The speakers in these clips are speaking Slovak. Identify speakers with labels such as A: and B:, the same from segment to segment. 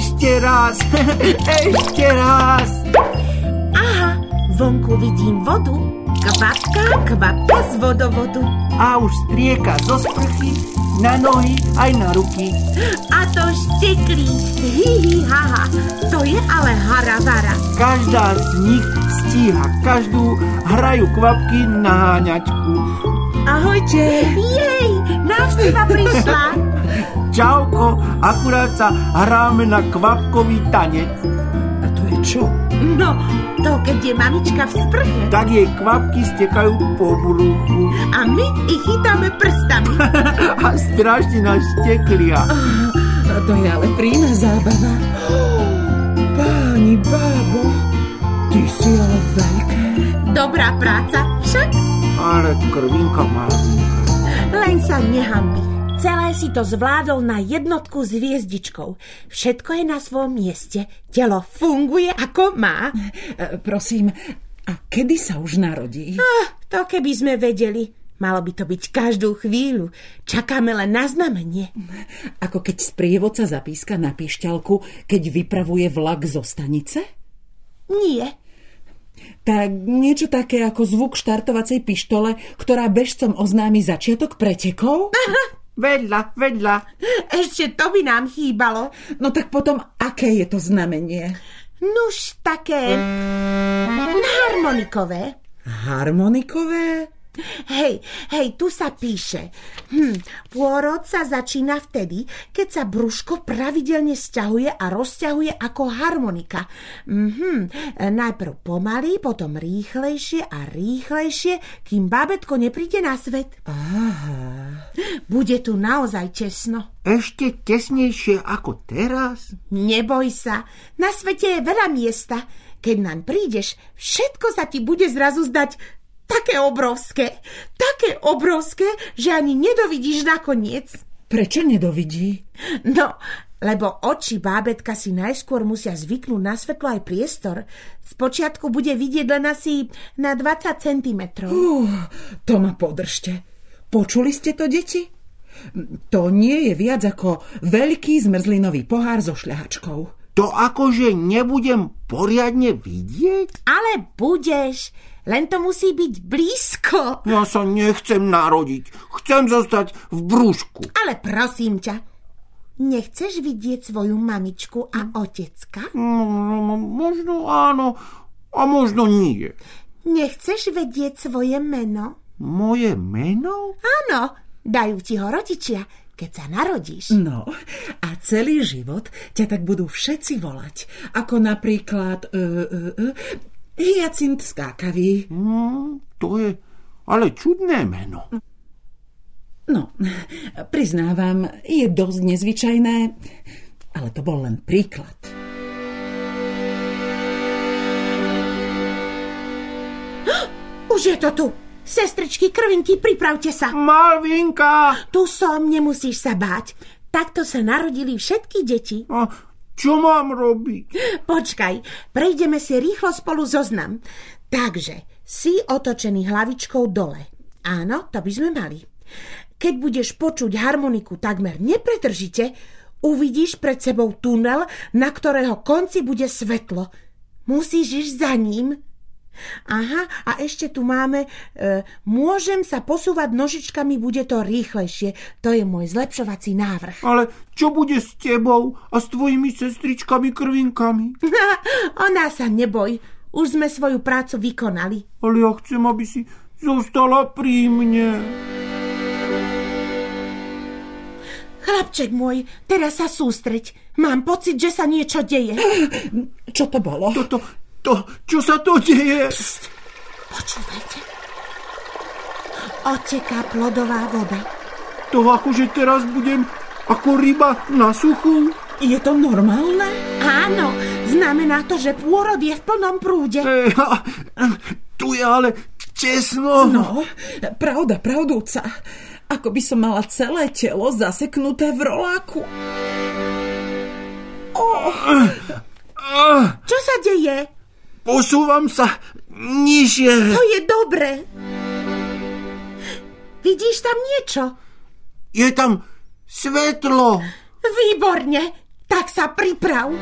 A: Ešte raz, ešte raz.
B: Aha, vonku vidím vodu. Kvapka, kvapka z vodovodu.
A: A už strieka zo sprchy, na nohy aj na ruky.
B: A to šteklí. Ha, ha. To je ale haravara.
A: Každá z nich stíha každú, hrajú kvapky na háňačku.
C: Ahojte.
B: Jej, návšteva prišla.
A: Čauko, akurát sa hráme na kvapkový tanec.
C: A to je čo?
B: No, to keď je mamička v sprche.
A: Tak jej kvapky stekajú po bruchu
B: A my ich chytáme prstami.
A: a strašne nás steklia.
C: A to je ale príjemná zábava. Páni, bábo, ty si ale veľké.
B: Dobrá práca, však
A: Ale krvinka malinka.
B: len sa nehambi. Celé si to zvládol na jednotku s hviezdičkou. Všetko je na svojom mieste. Telo funguje ako má.
C: E, prosím, a kedy sa už narodí?
B: Ah, to keby sme vedeli. Malo by to byť každú chvíľu. Čakáme len na znamenie.
C: Ako keď sprievodca zapíska na píšťalku, keď vypravuje vlak zo stanice?
B: Nie.
C: Tak niečo také ako zvuk štartovacej pištole, ktorá bežcom oznámi začiatok pretekov?
A: Vedľa, vedľa.
B: Ešte to by nám chýbalo.
C: No tak potom aké je to znamenie?
B: Nuž také harmonikové.
C: Harmonikové?
B: Hej, hej, tu sa píše. Hm, pôrod sa začína vtedy, keď sa brúško pravidelne stiahuje a rozťahuje ako harmonika. Mhm, najprv pomaly, potom rýchlejšie a rýchlejšie, kým bábetko nepríde na svet.
C: Aha.
B: Bude tu naozaj tesno.
A: Ešte tesnejšie ako teraz?
B: Neboj sa, na svete je veľa miesta. Keď nám prídeš, všetko sa ti bude zrazu zdať také obrovské, také obrovské, že ani nedovidíš nakoniec.
C: Prečo nedovidí?
B: No, lebo oči bábetka si najskôr musia zvyknúť na svetlo aj priestor. Spočiatku bude vidieť len asi na 20 cm.
C: Uh, to ma podržte. Počuli ste to, deti? To nie je viac ako veľký zmrzlinový pohár so šľahačkou.
A: To akože nebudem poriadne vidieť?
B: Ale budeš, len to musí byť blízko.
A: Ja sa nechcem narodiť. Chcem zostať v brúšku.
B: Ale prosím ťa, nechceš vidieť svoju mamičku a otecka?
A: No, možno áno, a možno nie.
B: Nechceš vedieť svoje meno?
A: Moje meno?
B: Áno, dajú ti ho rodičia, keď sa narodíš.
C: No, a celý život ťa tak budú všetci volať. Ako napríklad... Uh, uh, uh, Hyacint skákavý.
A: Hmm, to je ale čudné meno.
C: No, priznávam, je dosť nezvyčajné, ale to bol len príklad.
B: Už je to tu. Sestričky, krvinky, pripravte sa.
A: Malvinka!
B: Tu som, nemusíš sa báť. Takto sa narodili všetky deti.
A: A čo mám robiť?
B: Počkaj, prejdeme si rýchlo spolu zoznam. Takže, si otočený hlavičkou dole. Áno, to by sme mali. Keď budeš počuť harmoniku takmer nepretržite, uvidíš pred sebou tunel, na ktorého konci bude svetlo. Musíš ísť za ním. Aha, a ešte tu máme, e, môžem sa posúvať nožičkami, bude to rýchlejšie. To je môj zlepšovací návrh.
A: Ale čo bude s tebou a s tvojimi sestričkami krvinkami?
B: Ona sa neboj, už sme svoju prácu vykonali.
A: Ale ja chcem, aby si zostala pri mne.
B: Chlapček môj, teraz sa sústreď. Mám pocit, že sa niečo deje.
C: Čo to bolo?
A: Toto, to, čo sa to deje?
B: Počúvajte. Oteká plodová voda.
A: To akože teraz budem ako ryba na suchu?
C: Je to normálne?
B: Áno, znamená to, že pôrod je v plnom prúde.
A: E, a, tu je ale tesno.
C: No, pravda, pravdúca. Ako by som mala celé telo zaseknuté v roláku. Oh,
B: Čo sa deje?
A: Posúvam sa nižšie.
B: To je dobre. Vidíš tam niečo?
A: Je tam svetlo.
B: Výborne. Tak sa priprav.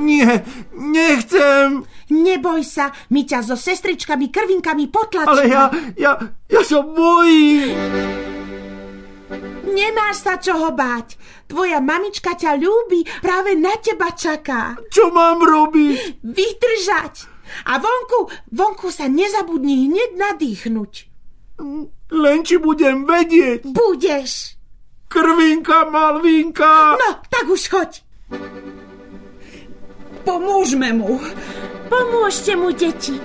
A: Nie, nechcem.
B: Neboj sa, my ťa so sestričkami krvinkami potlačíme.
A: Ale ja, ja, ja sa bojím.
B: Nemáš sa čoho báť. Tvoja mamička ťa ľúbi, práve na teba čaká.
A: Čo mám robiť?
B: Vydržať. A vonku, vonku sa nezabudni hneď nadýchnuť.
A: Len či budem vedieť.
B: Budeš.
A: Krvinka, Malvinka.
B: No, tak už choď.
C: Pomôžme mu.
B: Pomôžte mu, deti.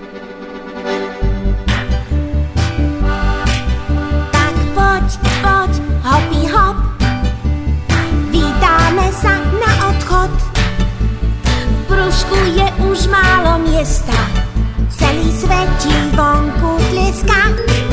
D: Je už málo miesta. Celý svetí vonku tlieska.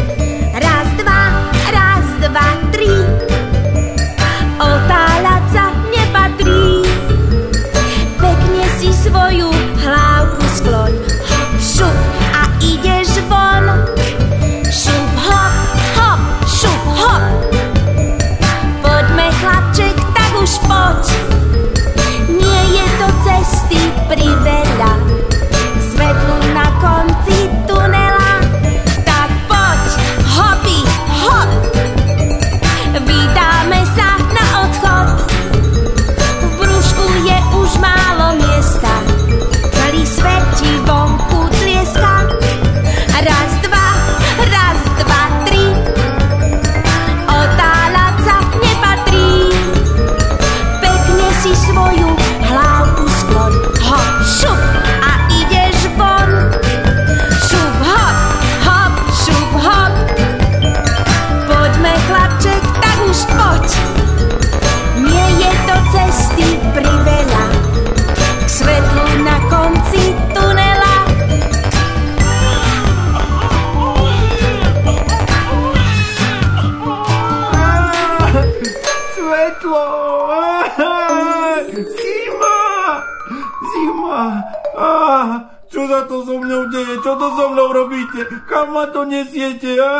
D: To
A: so mnou robíte? Kam ma to nesiete? Á,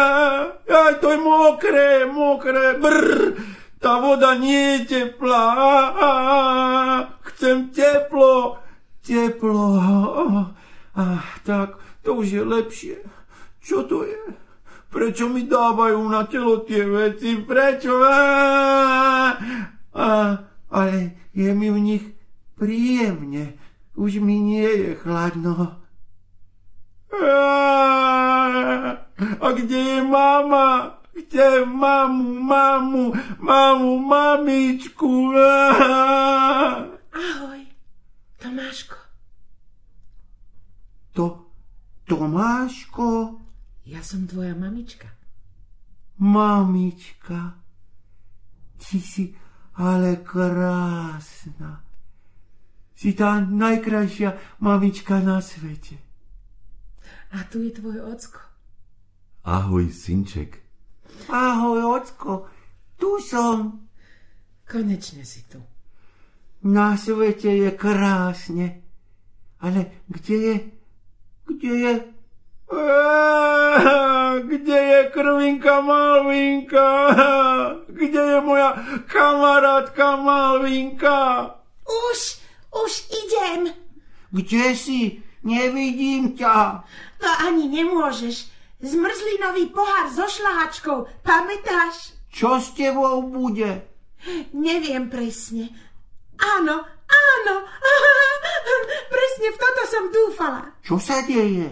A: aj to je mokré, mokré. Brr. Tá voda nie je teplá. Chcem teplo. Teplo. Á, tak, to už je lepšie. Čo to je? Prečo mi dávajú na telo tie veci? Prečo? Á, ale je mi v nich príjemne. Už mi nie je chladno. A kde je mama? Kde mamu, mamu, mamu, mamičku?
B: Ahoj, Tomáško.
A: To Tomáško,
B: Ja som tvoja mamička.
A: mamička, ty si ale krásna. Si tá najkrajšia mamička na svete.
B: A tu je tvoj ocko.
E: Ahoj, synček.
A: Ahoj, ocko, tu som.
B: Konečne si tu.
A: Na svete je krásne. Ale kde je... Kde je... Kde je krvinka Malvinka? Kde je moja kamarátka Malvinka?
B: Už, už idem.
A: Kde si? Nevidím ťa.
B: To ani nemôžeš. Zmrzlinový pohár so šláčkou, pamätáš?
A: Čo s tebou bude?
B: Neviem presne. Áno, áno. Presne v toto som dúfala.
A: Čo sa deje?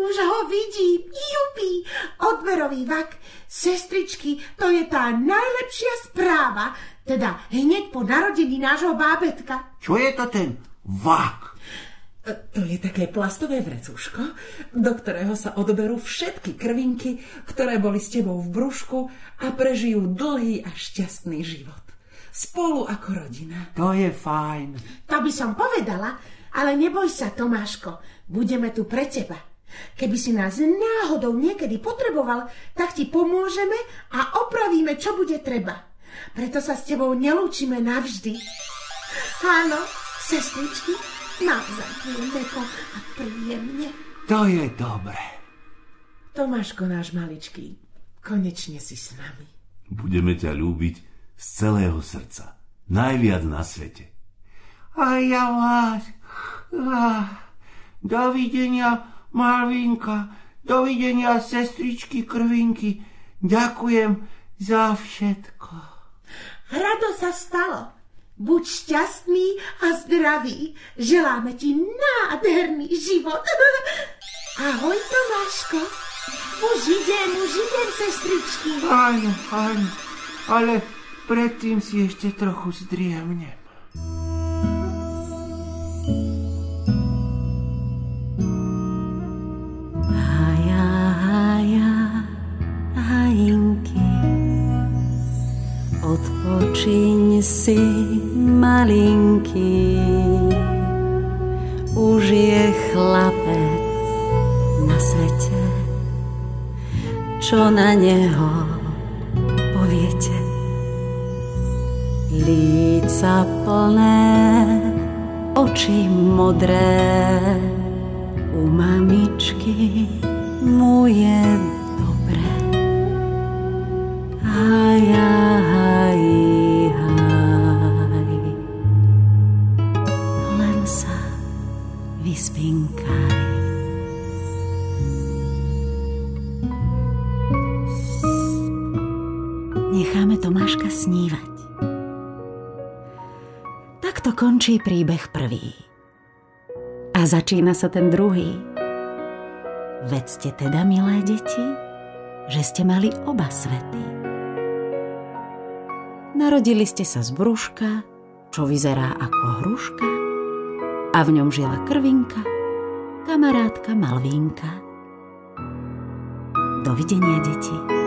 B: Už ho vidím. Jupi. Odberový vak. Sestričky, to je tá najlepšia správa. Teda hneď po narodení nášho bábetka.
A: Čo je to ten vak?
C: E, To je také plastové vrecúško, do ktorého sa odoberú všetky krvinky, ktoré boli s tebou v brúšku a prežijú dlhý a šťastný život. Spolu ako rodina.
A: To je fajn.
B: To by som povedala, ale neboj sa, Tomáško. Budeme tu pre teba. Keby si nás náhodou niekedy potreboval, tak ti pomôžeme a opravíme, čo bude treba. Preto sa s tebou nelúčime navždy. Áno, sestričky, naozaj tu je meko a príjemne.
A: To je dobre.
B: Tomáško náš maličký, konečne si s nami.
E: Budeme ťa ľúbiť z celého srdca. Najviac na svete.
A: A ja vás. Ah, dovidenia, Malvinka. Dovidenia, sestričky Krvinky. Ďakujem za všetko.
B: Rado sa stalo. Buď šťastný a zdravý. Želáme ti nádherný život. Ahoj, Tomáško. Už idem, už idem, sestričky.
A: Áno, áno, ale predtým si ešte trochu zdriemnem.
C: Odpočiň si malinký. Už je chlapec na svete, čo na neho poviete. Líca plné, oči modré, u mamičky mu je dobre. Haj, haj, Necháme Tomáška snívať. Takto končí príbeh prvý. A začína sa ten druhý. Vedzte teda, milé deti, že ste mali oba svety. Narodili ste sa z brúška, čo vyzerá ako hruška, a v ňom žila krvinka, kamarátka Malvínka. Dovidenia, deti.